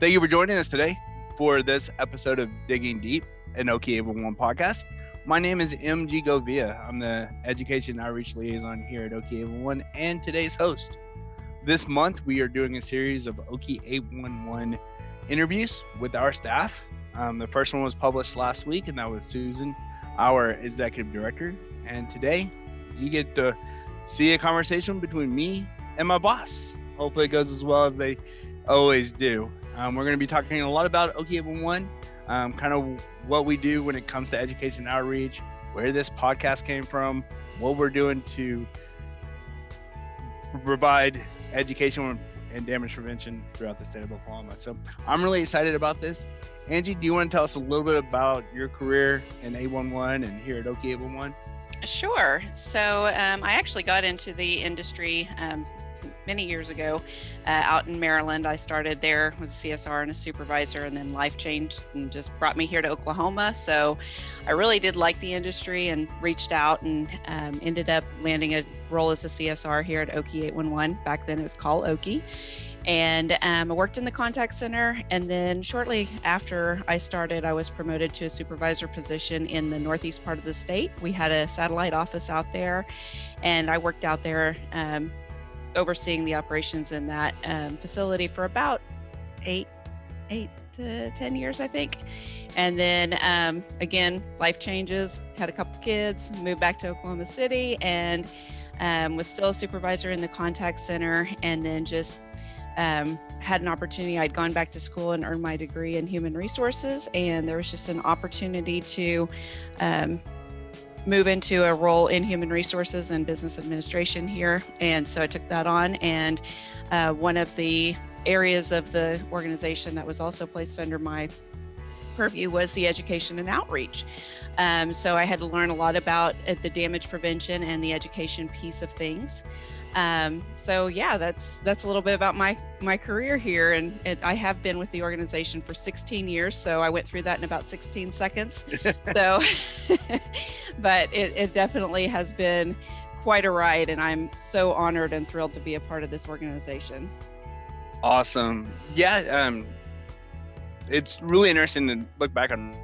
Thank you for joining us today for this episode of Digging Deep, an OK One podcast. My name is MG Govia. I'm the Education Outreach Liaison here at OK One and today's host. This month, we are doing a series of OK 811 interviews with our staff. Um, the first one was published last week, and that was Susan, our executive director. And today, you get to see a conversation between me and my boss. Hopefully, it goes as well as they always do. Um, we're going to be talking a lot about OK 811, um, kind of what we do when it comes to education outreach, where this podcast came from, what we're doing to provide education and damage prevention throughout the state of Oklahoma. So I'm really excited about this. Angie, do you want to tell us a little bit about your career in 811 and here at OK 811? Sure. So um, I actually got into the industry um, many years ago uh, out in Maryland. I started there, was a CSR and a supervisor, and then life changed and just brought me here to Oklahoma. So I really did like the industry and reached out and um, ended up landing a role as a CSR here at Okie 811. Back then it was called Okie. And um, I worked in the contact center. And then shortly after I started, I was promoted to a supervisor position in the northeast part of the state. We had a satellite office out there, and I worked out there um, overseeing the operations in that um, facility for about eight, eight to 10 years, I think. And then um, again, life changes, had a couple kids, moved back to Oklahoma City, and um, was still a supervisor in the contact center, and then just um, had an opportunity. I'd gone back to school and earned my degree in human resources, and there was just an opportunity to um, move into a role in human resources and business administration here. And so I took that on. And uh, one of the areas of the organization that was also placed under my purview was the education and outreach. Um, so I had to learn a lot about uh, the damage prevention and the education piece of things. Um, so yeah, that's that's a little bit about my my career here, and it, I have been with the organization for 16 years. So I went through that in about 16 seconds. so, but it, it definitely has been quite a ride, and I'm so honored and thrilled to be a part of this organization. Awesome. Yeah, um, it's really interesting to look back on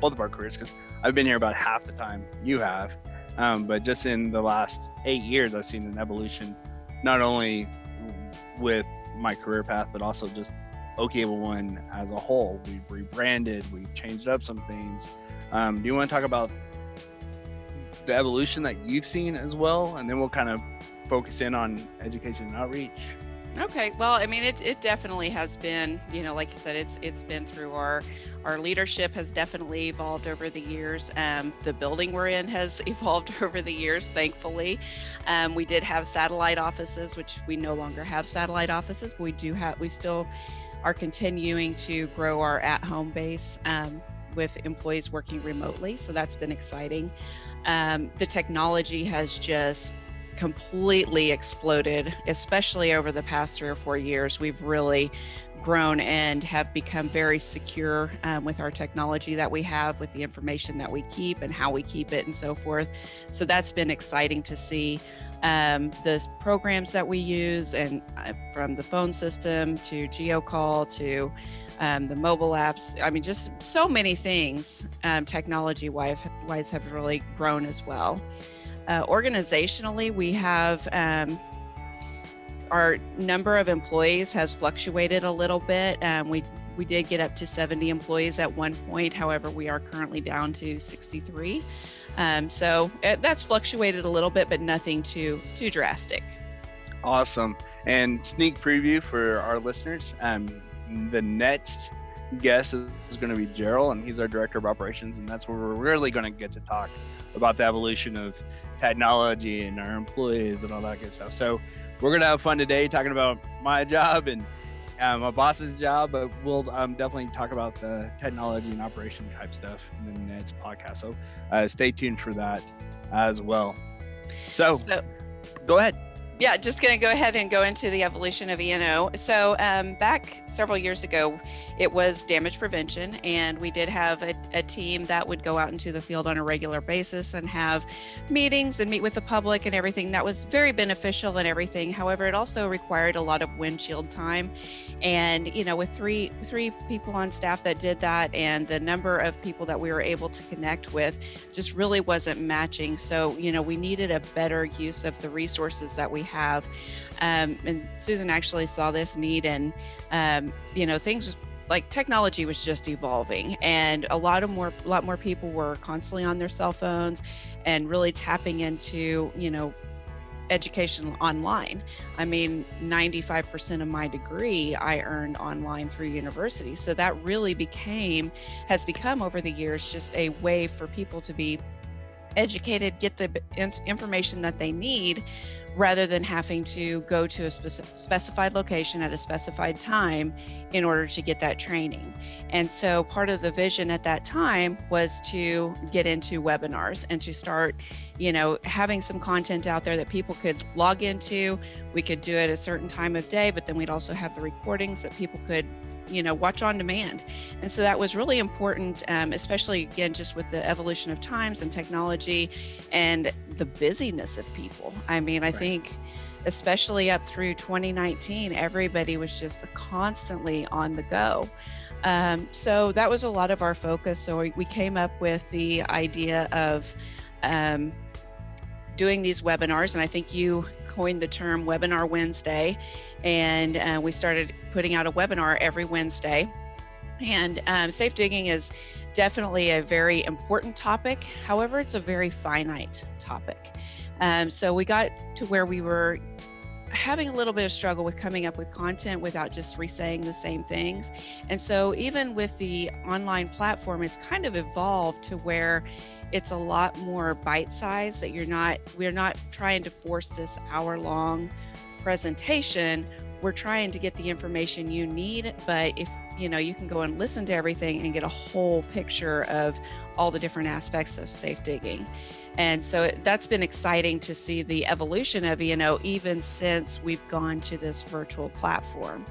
both of our careers because I've been here about half the time you have. Um, but just in the last eight years, I've seen an evolution, not only with my career path, but also just OK One as a whole. We've rebranded, we've changed up some things. Um, do you want to talk about the evolution that you've seen as well? And then we'll kind of focus in on education and outreach. Okay, well, I mean, it, it definitely has been, you know, like you said, it's it's been through our our leadership has definitely evolved over the years. Um, the building we're in has evolved over the years, thankfully. Um, we did have satellite offices, which we no longer have satellite offices, but we do have, we still are continuing to grow our at-home base. Um, with employees working remotely, so that's been exciting. Um, the technology has just completely exploded, especially over the past three or four years. We've really grown and have become very secure um, with our technology that we have, with the information that we keep and how we keep it, and so forth. So that's been exciting to see. Um, the programs that we use, and uh, from the phone system to GeoCall to um, the mobile apps. I mean, just so many things um, technology wise have really grown as well. Uh, organizationally, we have um, our number of employees has fluctuated a little bit. Um, we we did get up to 70 employees at one point. However, we are currently down to 63. Um, so it, uh, that's fluctuated a little bit, but nothing too too drastic. Awesome. And sneak preview for our listeners. Um, the next guest is, is going to be Gerald, and he's our director of operations, and that's where we're really going to get to talk about the evolution of technology and our employees and all that good stuff. So we're gonna have fun today talking about my job and uh, my boss's job, but we'll um, definitely talk about the technology and operation type stuff in the next podcast. So uh, stay tuned for that as well. So, so go ahead. Yeah, just going to go ahead and go into the evolution of E&O. So um, back several years ago, it was damage prevention, and we did have a, a, team that would go out into the field on a regular basis and have meetings and meet with the public and everything. That was very beneficial and everything. However, it also required a lot of windshield time, and you know, with three three people on staff that did that, and the number of people that we were able to connect with, just really wasn't matching. So you know, we needed a better use of the resources that we have. Um, and Susan actually saw this need, and um, you know, things like technology was just evolving, and a lot of more, a lot more people were constantly on their cell phones, and really tapping into, you know, education online. I mean, 95% of my degree I earned online through university. So that really became, has become over the years, just a way for people to be educated, get the information that they need rather than having to go to a specified location at a specified time in order to get that training. And so part of the vision at that time was to get into webinars and to start, you know, having some content out there that people could log into. We could do it a certain time of day, but then we'd also have the recordings that people could you know watch on demand. And so that was really important um, especially again just with the evolution of times and technology and the busyness of people. I mean i right. think especially up through 2019 everybody was just constantly on the go. Um, so that was a lot of our focus. So we, we came up with the idea of um, doing these webinars, and I think you coined the term Webinar Wednesday, and uh, we started putting out a webinar every Wednesday. And um, safe digging is definitely a very important topic. However, it's a very finite topic. Um, so we got to where we were having a little bit of struggle with coming up with content without just resaying the same things. And so even with the online platform, it's kind of evolved to where it's a lot more bite size that you're not we're not trying to force this hour long presentation we're trying to get the information you need but if you know you can go and listen to everything and get a whole picture of all the different aspects of safe digging and so that's been exciting to see the evolution of you know even since we've gone to this virtual platform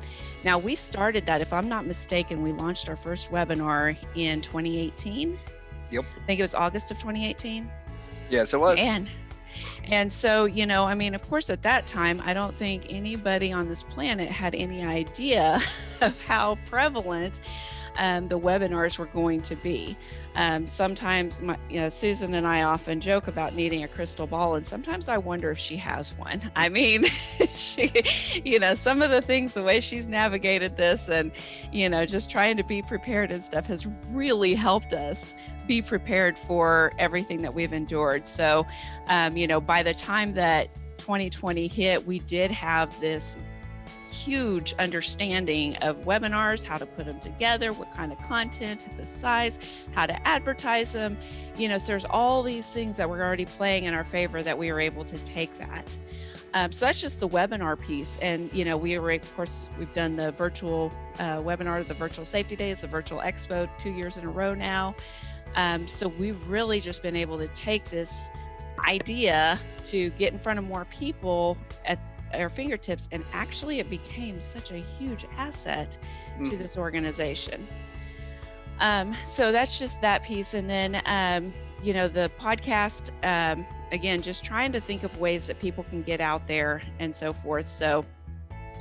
now we started that if i'm not mistaken we launched our first webinar in 2018 Yep. I think it was August of 2018. Yes, it was. And and so, you know, I mean, of course, at that time, I don't think anybody on this planet had any idea of how prevalent um, the webinars were going to be. Um, sometimes, my, you know, Susan and I often joke about needing a crystal ball, and sometimes I wonder if she has one. I mean, she, you know, some of the things, the way she's navigated this, and you know, just trying to be prepared and stuff has really helped us be prepared for everything that we've endured. So, um, you know, by the time that 2020 hit, we did have this huge understanding of webinars, how to put them together, what kind of content, the size, how to advertise them. You know, so there's all these things that were already playing in our favor that we were able to take that. Um, so that's just the webinar piece. And, you know, we were, of course, we've done the virtual uh, webinar, the virtual safety days, the virtual expo two years in a row now. Um, so we've really just been able to take this idea to get in front of more people at our fingertips and actually it became such a huge asset mm. to this organization um, so that's just that piece and then um, you know the podcast um, again just trying to think of ways that people can get out there and so forth so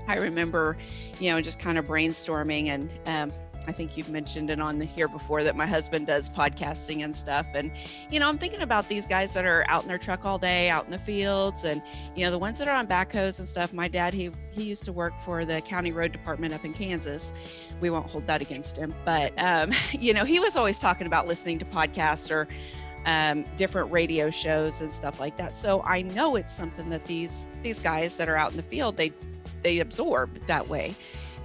i remember you know just kind of brainstorming and um, I think you've mentioned it on the here before that my husband does podcasting and stuff. And, you know, I'm thinking about these guys that are out in their truck all day, out in the fields, and, you know, the ones that are on backhoes and stuff. My dad, he he used to work for the county road department up in Kansas. We won't hold that against him. But, um, you know, he was always talking about listening to podcasts or um, different radio shows and stuff like that. So I know it's something that these these guys that are out in the field they they absorb that way.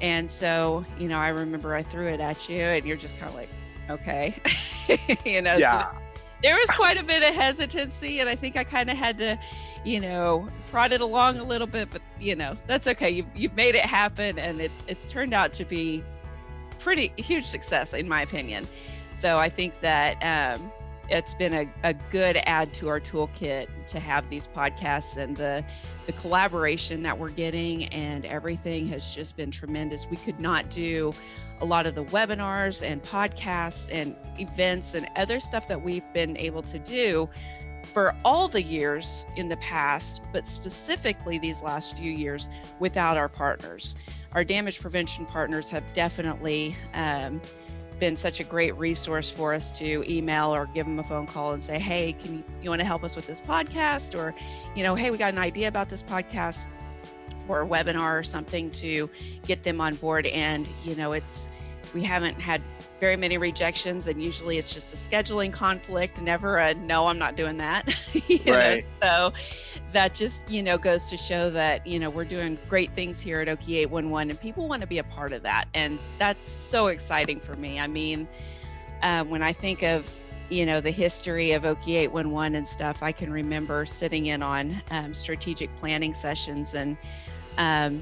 And so, you know, I remember I threw it at you and you're just kind of like, okay. you know, yeah. So there was quite a bit of hesitancy and I think I kind of had to, you know, prod it along a little bit, but you know, that's okay. You you've made it happen and it's it's turned out to be pretty huge success in my opinion. So I think that um it's been a, a good add to our toolkit to have these podcasts and the the collaboration that we're getting and everything has just been tremendous. We could not do a lot of the webinars and podcasts and events and other stuff that we've been able to do for all the years in the past, but specifically these last few years without our partners. Our damage prevention partners have definitely um, been such a great resource for us to email or give them a phone call and say, hey, can you, you want to help us with this podcast? Or, you know, hey, we got an idea about this podcast or a webinar or something to get them on board. And, you know, it's, we haven't had very many rejections and usually it's just a scheduling conflict never a no i'm not doing that right. Know? so that just you know goes to show that you know we're doing great things here at okie 811 and people want to be a part of that and that's so exciting for me i mean uh, when i think of you know the history of okie 811 and stuff i can remember sitting in on um, strategic planning sessions and um,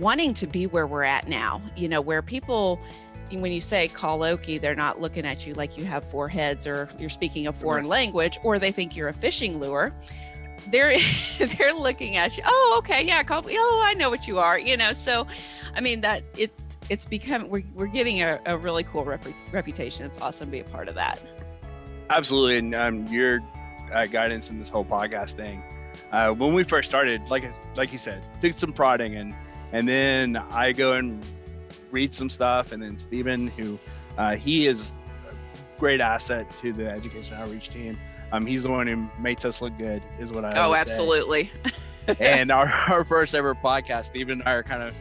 wanting to be where we're at now you know where people when you say call Okie, they're not looking at you like you have four heads or you're speaking a foreign language, or they think you're a fishing lure. They're they're looking at you. Oh, okay, yeah, call. Oh, I know what you are. You know, so I mean that it it's become we're we're getting a, a really cool rep- reputation. It's awesome to be a part of that. Absolutely, and um, your uh, guidance in this whole podcast thing. Uh, when we first started, like like you said, did some prodding and and then I go and read some stuff, and then Stephen, who uh, he is a great asset to the education outreach team. Um, he's the one who makes us look good, is what I. Oh, absolutely. and our, our first ever podcast, Stephen and I are kind of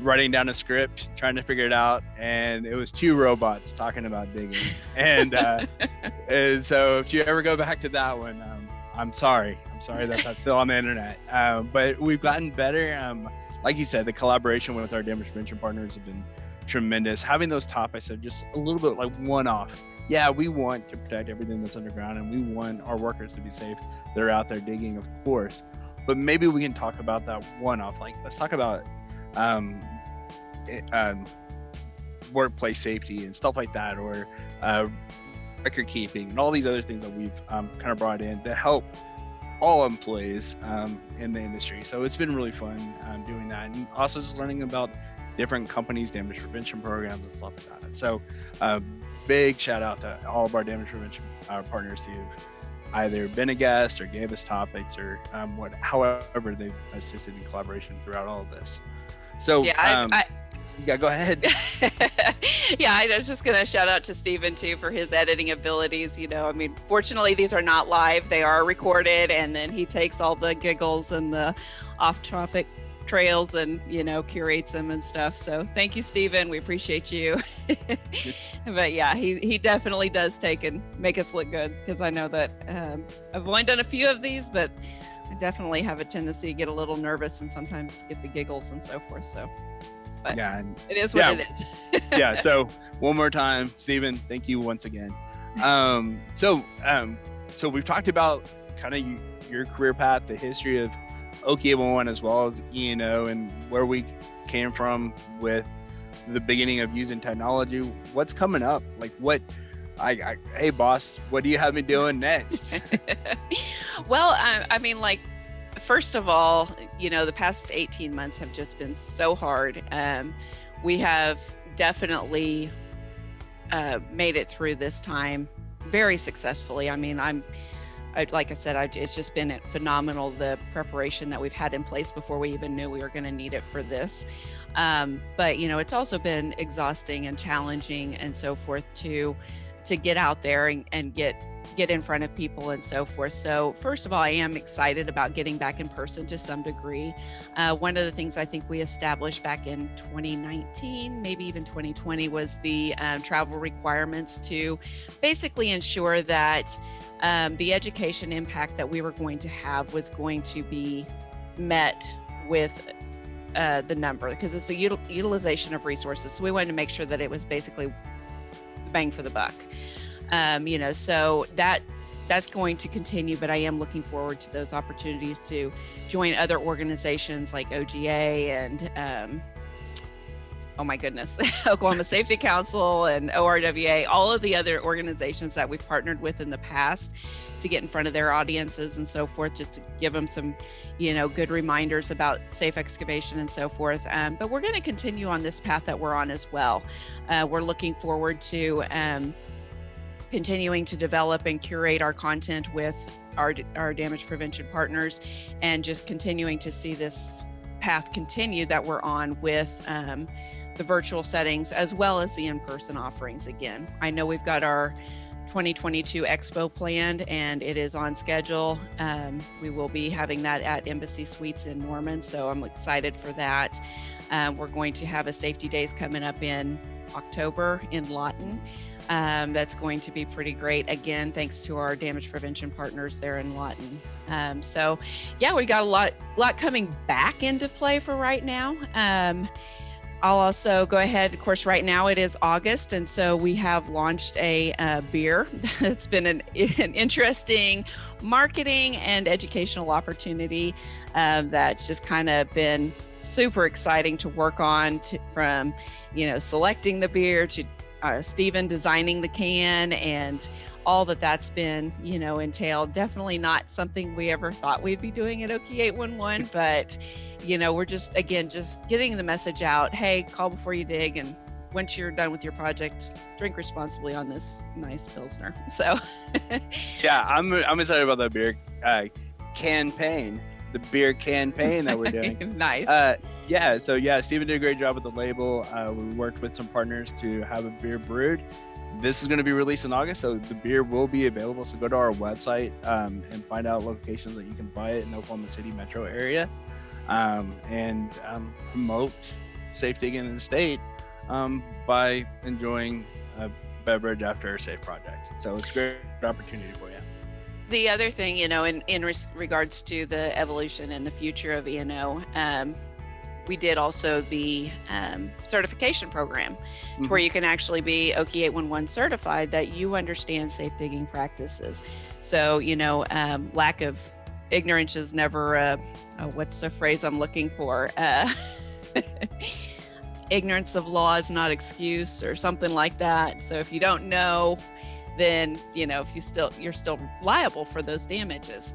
writing down a script, trying to figure it out, and it was two robots talking about digging. and, uh, and so, if you ever go back to that one, um, I'm sorry. I'm sorry that's still on the internet. Um, but we've gotten better. Um, like you said, the collaboration with our damage prevention partners have been tremendous. Having those topics are just a little bit like one off. Yeah, we want to protect everything that's underground and we want our workers to be safe. They're out there digging, of course. But maybe we can talk about that one off. Like, let's talk about um, um, workplace safety and stuff like that, or uh, record keeping and all these other things that we've um, kind of brought in to help all employees um, in the industry. So it's been really fun um, doing that, and also just learning about different companies' damage prevention programs and stuff like that. So, uh, big shout out to all of our damage prevention uh, partners who've either been a guest or gave us topics or um, what, however they've assisted in collaboration throughout all of this. So, yeah, I, um, I, yeah, go ahead. yeah, I was just gonna shout out to Stephen too for his editing abilities. You know, I mean, fortunately these are not live; they are recorded, and then he takes all the giggles and the off-topic trails and you know curates them and stuff. So thank you, Stephen. We appreciate you. but yeah, he he definitely does take and make us look good because I know that um, I've only done a few of these, but I definitely have a tendency to get a little nervous and sometimes get the giggles and so forth. So but yeah, it is what yeah, it is. yeah. So one more time, Stephen, thank you once again. Um, so um, so we've talked about kind of your career path, the history of Okie One as well as E&O and where we came from with the beginning of using technology. What's coming up? Like what? I, I hey boss, what do you have me doing next? well, I, I mean, like first of all, you know, the past 18 months have just been so hard. Um, we have definitely uh, made it through this time very successfully. I mean, I'm, I, like I said, I, it's just been phenomenal the preparation that we've had in place before we even knew we were going to need it for this. Um, but you know, it's also been exhausting and challenging and so forth to to get out there and, and get get in front of people and so forth. So, first of all, I am excited about getting back in person to some degree. Uh, one of the things I think we established back in 2019, maybe even 2020, was the um, travel requirements to basically ensure that um, the education impact that we were going to have was going to be met with uh, the number because it's a util- utilization of resources. So we wanted to make sure that it was basically bang for the buck. Um, you know, so that that's going to continue, but I am looking forward to those opportunities to join other organizations like OGA and um, oh my goodness, Oklahoma Safety Council and ORWA, all of the other organizations that we've partnered with in the past to get in front of their audiences and so forth, just to give them some, you know, good reminders about safe excavation and so forth. Um, but we're going to continue on this path that we're on as well. Uh, we're looking forward to um, continuing to develop and curate our content with our, our damage prevention partners and just continuing to see this path continue that we're on with um, the virtual settings as well as the in-person offerings again i know we've got our 2022 expo planned and it is on schedule um, we will be having that at embassy suites in norman so i'm excited for that um, we're going to have a safety days coming up in october in lawton um, that's going to be pretty great. Again, thanks to our damage prevention partners there in Lawton. Um, so, yeah, we got a lot, lot coming back into play for right now. Um, I'll also go ahead. Of course, right now it is August, and so we have launched a uh, beer. it's been an, an, interesting marketing and educational opportunity um, that's just kind of been super exciting to work on. To, from you know selecting the beer to uh, Stephen designing the can and all that that's been, you know, entailed. Definitely not something we ever thought we'd be doing at Okie 811, but, you know, we're just, again, just getting the message out hey, call before you dig. And once you're done with your project, drink responsibly on this nice Pilsner. So, yeah, I'm, I'm excited about that beer uh, campaign the beer campaign that we're doing. nice. Uh, yeah, so yeah, Stephen did a great job with the label. Uh, we worked with some partners to have a beer brewed. This is going to be released in August, so the beer will be available. So go to our website um, and find out locations that you can buy it in the Oklahoma City metro area, um, and um, promote safe digging in the state um, by enjoying a beverage after a safe project. So it's a great opportunity for you the other thing, you know, in, in res- regards to the evolution and the future of E&O, um, we did also the um, certification program mm-hmm. where you can actually be Okie 811 certified that you understand safe digging practices. So, you know, um, lack of ignorance is never, uh, oh, what's the phrase I'm looking for? Uh, ignorance of law is not excuse or something like that. So if you don't know, then you know if you still you're still liable for those damages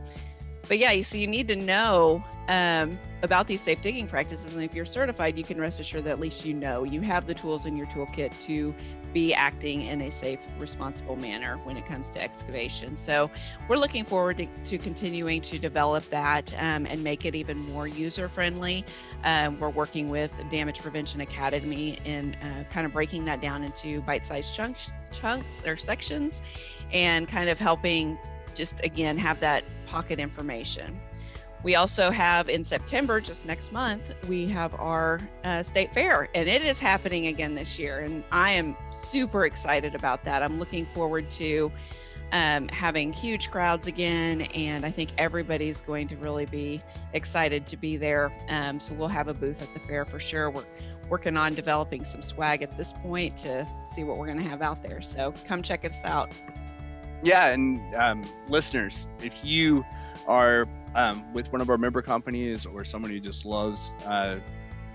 but yeah so you need to know um, about these safe digging practices and if you're certified you can rest assured that at least you know. You have the tools in your toolkit to be acting in a safe responsible manner when it comes to excavation. So we're looking forward to, to continuing to develop that um, and make it even more user friendly um, we're working with damage prevention academy in uh, kind of breaking that down into bite-sized chunks chunks or sections and kind of helping just again have that pocket information. We also have in September, just next month, we have our uh, state fair, and it is happening again this year. And I am super excited about that. I'm looking forward to um, having huge crowds again, and I think everybody's going to really be excited to be there. Um, so we'll have a booth at the fair for sure. We're working on developing some swag at this point to see what we're going to have out there. So come check us out. Yeah, and um, listeners, if you are um, with one of our member companies or someone who just loves uh,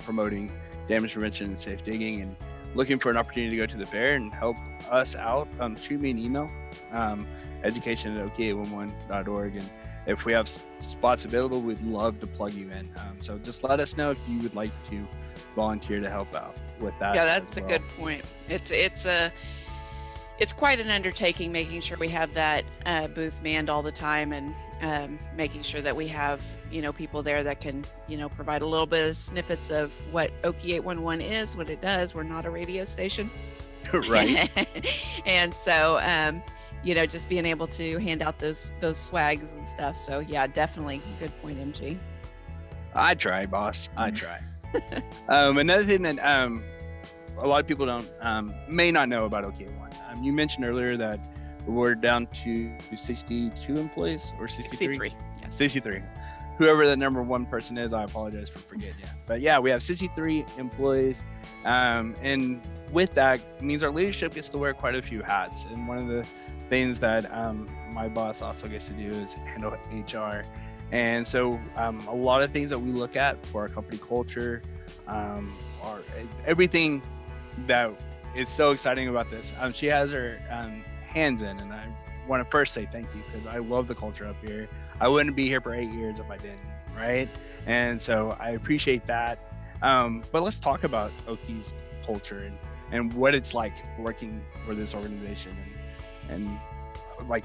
promoting damage prevention and safe digging and looking for an opportunity to go to the fair and help us out, um, shoot me an email, um, education at ok811.org. And if we have spots available, we'd love to plug you in. Um, so just let us know if you would like to volunteer to help out with that. Yeah, that's well. a good point. It's it's a it's quite an undertaking making sure we have that uh, booth manned all the time and um, making sure that we have you know people there that can you know provide a little bit of snippets of what Okie 811 is, what it does. We're not a radio station, right? and so um, you know just being able to hand out those those swags and stuff. So yeah, definitely good point, MG. I try, boss. I try. um, another thing that um, a lot of people don't um, may not know about OK1. Um, you mentioned earlier that we're down to 62 employees or 63. 63. Yes. 63. Whoever the number one person is, I apologize for forgetting. Yeah. But yeah, we have 63 employees, um, and with that means our leadership gets to wear quite a few hats. And one of the things that um, my boss also gets to do is handle HR and so, um, a lot of things that we look at for our company culture, um, our, everything that is so exciting about this. Um, she has her um, hands in, and I want to first say thank you because I love the culture up here. I wouldn't be here for eight years if I didn't, right? And so I appreciate that. Um, but let's talk about Okie's culture and, and what it's like working for this organization and, and like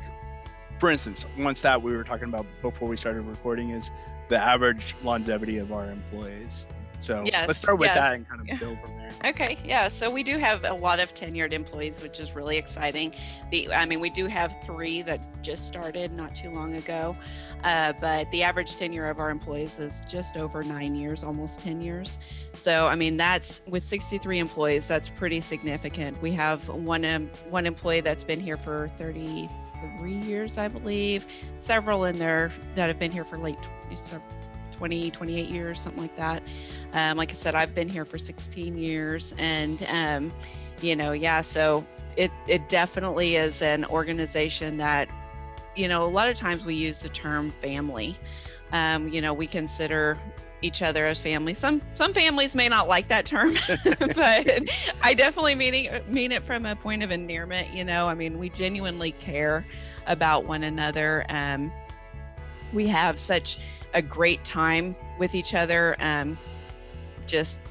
for instance, one stat we were talking about before we started recording is the average longevity of our employees. So yes, let's start with yes. that and kind of build from there. Okay, yeah. So we do have a lot of tenured employees, which is really exciting. The, I mean, we do have three that just started not too long ago, uh, but the average tenure of our employees is just over nine years, almost ten years. So I mean, that's with 63 employees, that's pretty significant. We have one um, one employee that's been here for 33 years, I believe. Several in there that have been here for late 20, 28 years, something like that. Um, like I said, I've been here for 16 years, and um, you know, yeah, so it it definitely is an organization that, you know, a lot of times we use the term family. Um, you know, we consider each other as family. Some some families may not like that term, but I definitely mean it, mean it from a point of endearment. You know, I mean, we genuinely care about one another. Um, we have such a great time with each other. Um, just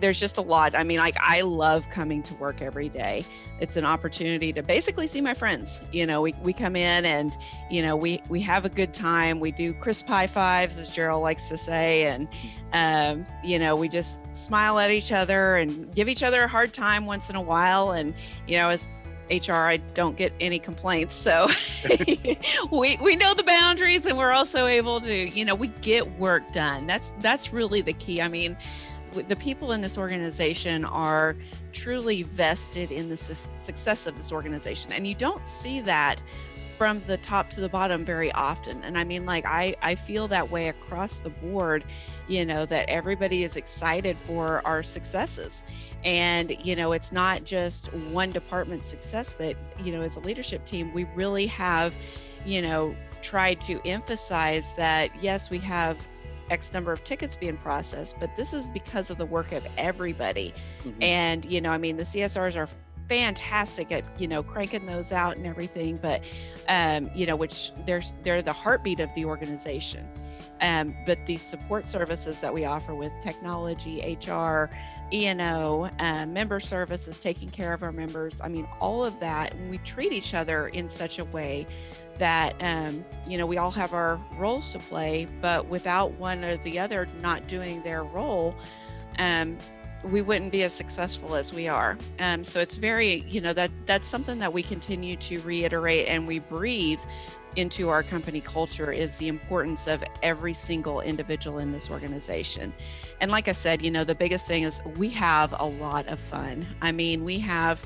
there's just a lot. I mean, like I love coming to work every day. It's an opportunity to basically see my friends. You know, we, we come in and, you know, we, we have a good time. We do crisp high fives, as Gerald likes to say. And, um, you know, we just smile at each other and give each other a hard time once in a while. And, you know, as HR, I don't get any complaints. So we we know the boundaries and we're also able to, you know, we get work done. That's that's really the key. I mean, the people in this organization are truly vested in the su- success of this organization. And you don't see that from the top to the bottom very often and i mean like i i feel that way across the board you know that everybody is excited for our successes and you know it's not just one department success but you know as a leadership team we really have you know tried to emphasize that yes we have X number of tickets being processed, but this is because of the work of everybody. Mm-hmm. And, you know, I mean, the CSRs are fantastic at you know cranking those out and everything but um you know which there's they're the heartbeat of the organization. Um, but these support services that we offer with technology hr e&o uh, member services taking care of our members i mean all of that and we treat each other in such a way that um, you know we all have our roles to play but without one or the other not doing their role um, we wouldn't be as successful as we are. Um, so it's very, you know, that that's something that we continue to reiterate and we breathe into our company culture is the importance of every single individual in this organization. And like I said, you know, the biggest thing is we have a lot of fun. I mean, we have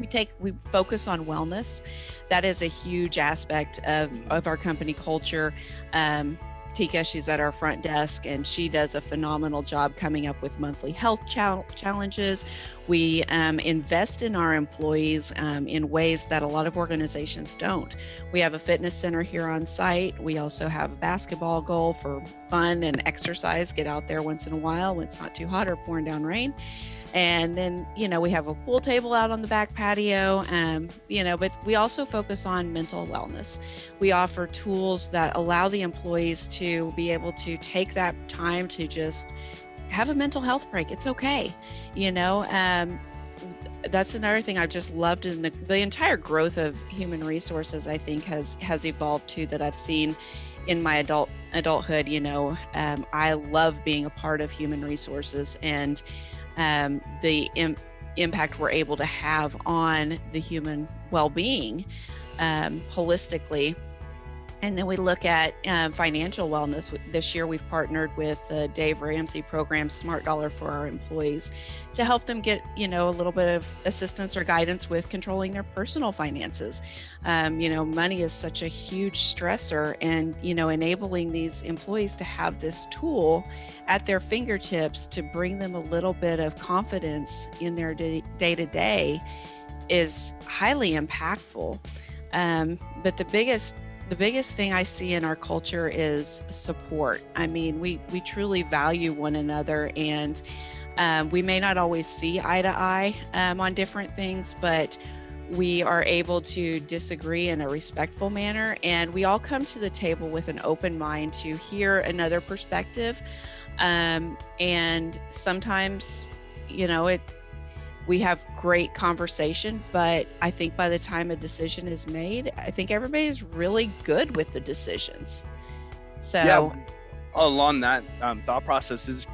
we take we focus on wellness that is a huge aspect of of our company culture um, Tika, she's at our front desk and she does a phenomenal job coming up with monthly health challenges. We um, invest in our employees um, in ways that a lot of organizations don't. We have a fitness center here on site. We also have a basketball goal for fun and exercise. Get out there once in a while when it's not too hot or pouring down rain and then you know we have a pool table out on the back patio um, you know but we also focus on mental wellness we offer tools that allow the employees to be able to take that time to just have a mental health break it's okay you know um, that's another thing I've just loved in the, the entire growth of human resources. I think has has evolved too. That I've seen in my adult adulthood. You know, um, I love being a part of human resources, and um, the Im- impact we're able to have on the human well-being um, holistically and then we look at um, financial wellness. This year, we've partnered with the Dave Ramsey program, Smart Dollar for our employees, to help them get, you know, a little bit of assistance or guidance with controlling their personal finances. Um, you know, money is such a huge stressor, and you know, enabling these employees to have this tool at their fingertips to bring them a little bit of confidence in their day to day is highly impactful. Um, but the biggest the biggest thing I see in our culture is support. I mean, we we truly value one another, and um, we may not always see eye to eye um, on different things, but we are able to disagree in a respectful manner, and we all come to the table with an open mind to hear another perspective. Um, and sometimes, you know, it we have great conversation, but I think by the time a decision is made, I think everybody's really good with the decisions. So, yeah, along that um, thought process is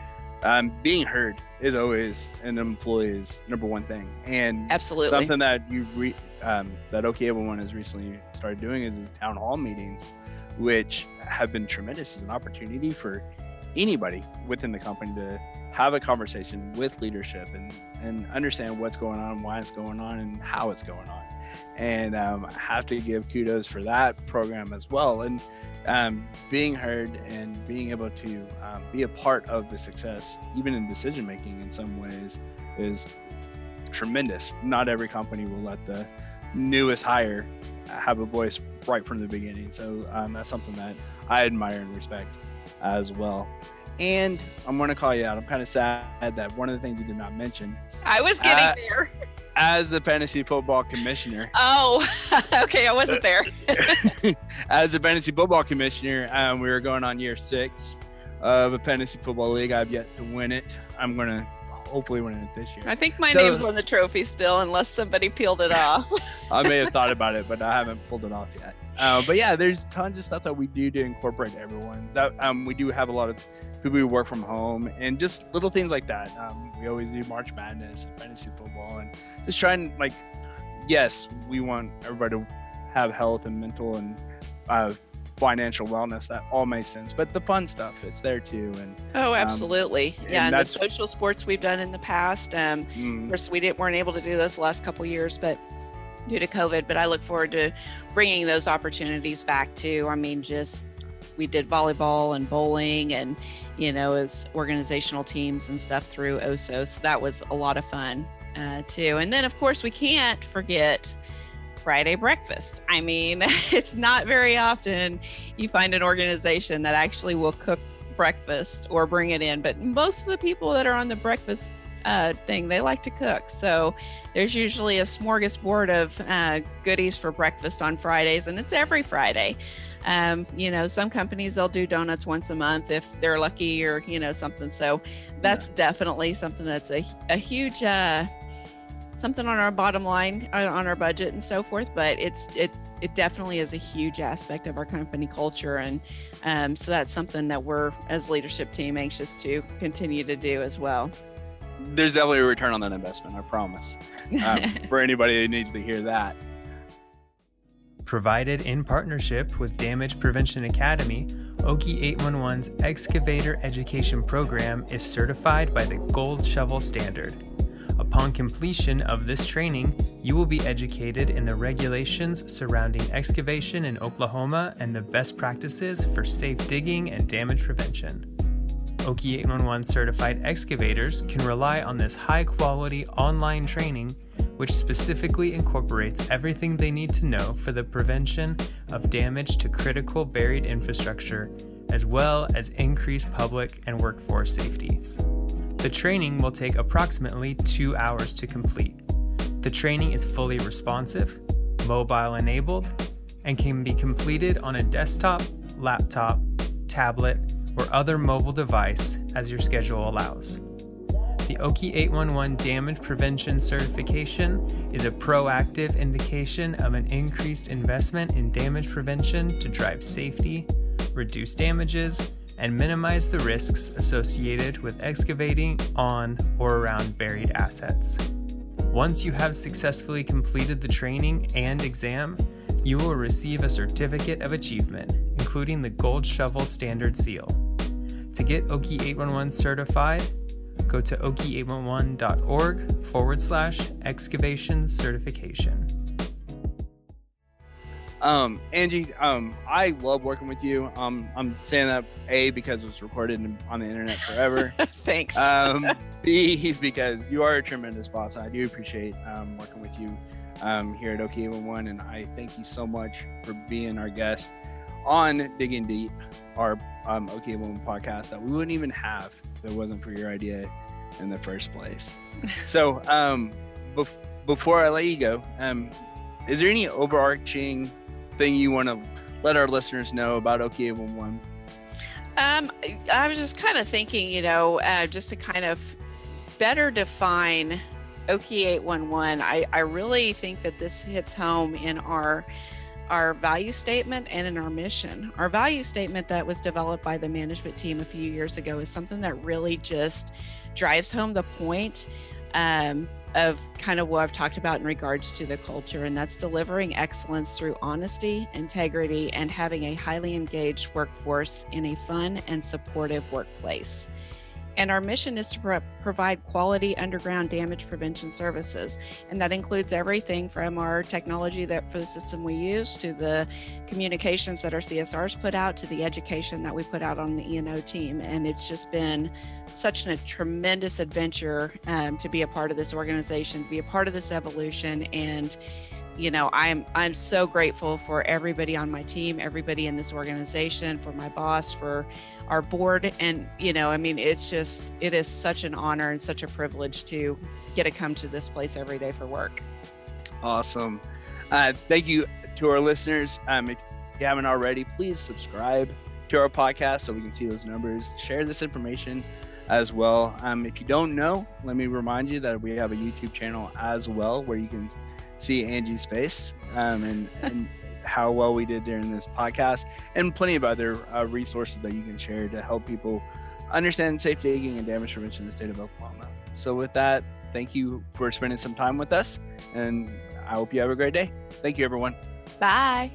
um, being heard is always an employee's number one thing, and absolutely something that you re- um, that OK One has recently started doing is, is town hall meetings, which have been tremendous as an opportunity for anybody within the company to have a conversation with leadership and and understand what's going on, why it's going on, and how it's going on. And um, I have to give kudos for that program as well. And um, being heard and being able to um, be a part of the success, even in decision making, in some ways, is tremendous. Not every company will let the newest hire have a voice right from the beginning. So um, that's something that I admire and respect as well. And I'm going to call you out. I'm kind of sad that one of the things you did not mention. I was getting uh, there. As the fantasy football commissioner. Oh, okay. I wasn't there. as the fantasy football commissioner, um, we were going on year six of a fantasy football league. I've yet to win it. I'm going to hopefully win it this year. I think my so, name's on the trophy still, unless somebody peeled it off. I may have thought about it, but I haven't pulled it off yet. Uh, but yeah, there's tons of stuff that we do to incorporate everyone. That um, we do have a lot of people who work from home and just little things like that. Um, we always do March Madness and fantasy football and just trying like, yes, we want everybody to have health and mental and uh, financial wellness. That all makes sense. But the fun stuff, it's there too. And oh, um, absolutely, um, yeah. And, and the social sports we've done in the past. Um, mm. Of course, we didn't weren't able to do those the last couple years, but due to COVID. But I look forward to bringing those opportunities back too. I mean, just we did volleyball and bowling and you know as organizational teams and stuff through oso so that was a lot of fun uh, too and then of course we can't forget friday breakfast i mean it's not very often you find an organization that actually will cook breakfast or bring it in but most of the people that are on the breakfast uh, thing. They like to cook. So there's usually a smorgasbord of uh, goodies for breakfast on Fridays, and it's every Friday. Um, you know, some companies they'll do donuts once a month if they're lucky or, you know, something. So that's yeah. definitely something that's a, a huge, uh, something on our bottom line uh, on our budget and so forth but it's it it definitely is a huge aspect of our company culture and um, so that's something that we're as leadership team anxious to continue to do as well there's definitely a return on that investment. I promise. Um, for anybody who needs to hear that. Provided in partnership with Damage Prevention Academy, Okie 811's excavator education program is certified by the Gold Shovel Standard. Upon completion of this training, you will be educated in the regulations surrounding excavation in Oklahoma and the best practices for safe digging and damage prevention. Okie 811 certified excavators can rely on this high quality online training, which specifically incorporates everything they need to know for the prevention of damage to critical buried infrastructure, as well as increased public and workforce safety. The training will take approximately two hours to complete. The training is fully responsive, mobile enabled, and can be completed on a desktop, laptop, tablet, or other mobile device as your schedule allows. The Okie 811 Damage Prevention Certification is a proactive indication of an increased investment in damage prevention to drive safety, reduce damages, and minimize the risks associated with excavating on or around buried assets. Once you have successfully completed the training and exam, you will receive a certificate of achievement, including the Gold Shovel Standard Seal. To get Okie 811 certified, go to okie811.org forward slash excavation certification. Um, Angie, um, I love working with you. Um, I'm saying that A because it was recorded on the internet forever. Thanks. Um, B because you are a tremendous boss. I do appreciate um, working with you um, here at OK1. And I thank you so much for being our guest on Digging Deep, our um, OK1 podcast that we wouldn't even have if it wasn't for your idea in the first place. so, um, bef- before I let you go, um, is there any overarching thing you want to let our listeners know about OK11? Um, I was just kind of thinking, you know, uh, just to kind of better define Okie 811, I, I really think that this hits home in our our value statement and in our mission. Our value statement that was developed by the management team a few years ago is something that really just drives home the point um, of kind of what I've talked about in regards to the culture, and that's delivering excellence through honesty, integrity, and having a highly engaged workforce in a fun and supportive workplace. And our mission is to pro- provide quality underground damage prevention services. And that includes everything from our technology that for the system we use to the communications that our CSRs put out to the education that we put out on the E&O team. And it's just been such a tremendous adventure um, to be a part of this organization, to be a part of this evolution. And you know i'm i'm so grateful for everybody on my team everybody in this organization for my boss for our board. And you know i mean it's just it is such an honor and such a privilege to get to come to this place every day for work. Awesome. Uh, thank you to our listeners. Um, if you haven't already please subscribe to our podcast so we can see those numbers. Share this information as well. Um, if you don't know let me remind you that we have a youtube channel as well where you can see Angie's face um, and, and how well we did during this podcast, and plenty of other uh, resources that you can share to help people understand safe digging and damage prevention in the state of Oklahoma. So, with that, thank you for spending some time with us, and I hope you have a great day. Thank you, everyone. Bye.